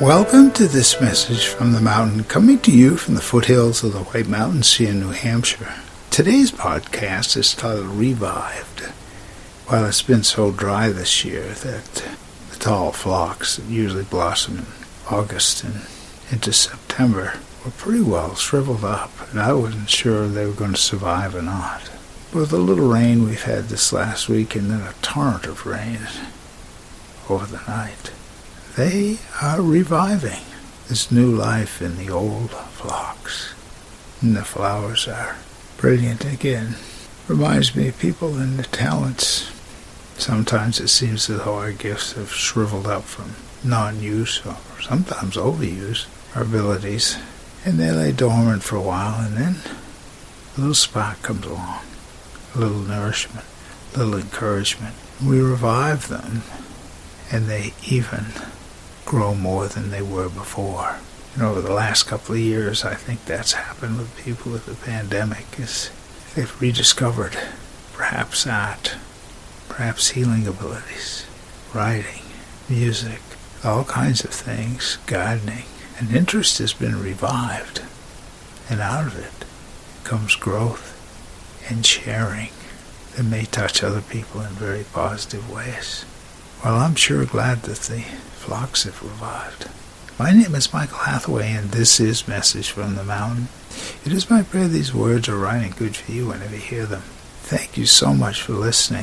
Welcome to this message from the mountain, coming to you from the foothills of the White Mountains here in New Hampshire. Today's podcast is titled Revived. While it's been so dry this year that the tall phlox that usually blossom in August and into September were pretty well shriveled up, and I wasn't sure they were going to survive or not. With the little rain we've had this last week and then a torrent of rain over the night, they are reviving this new life in the old phlox. And the flowers are brilliant again. Reminds me of people and the talents. Sometimes it seems as though our gifts have shriveled up from non-use or sometimes overuse, our abilities, and they lay dormant for a while and then a little spark comes along, a little nourishment, a little encouragement. We revive them and they even grow more than they were before. And over the last couple of years, I think that's happened with people with the pandemic is they've rediscovered perhaps art, perhaps healing abilities, writing, music, all kinds of things, gardening. And interest has been revived. And out of it comes growth and sharing that may touch other people in very positive ways. Well, I'm sure glad that the phlox have revived. My name is Michael Hathaway, and this is Message from the Mountain. It is my prayer these words are right and good for you whenever you hear them. Thank you so much for listening.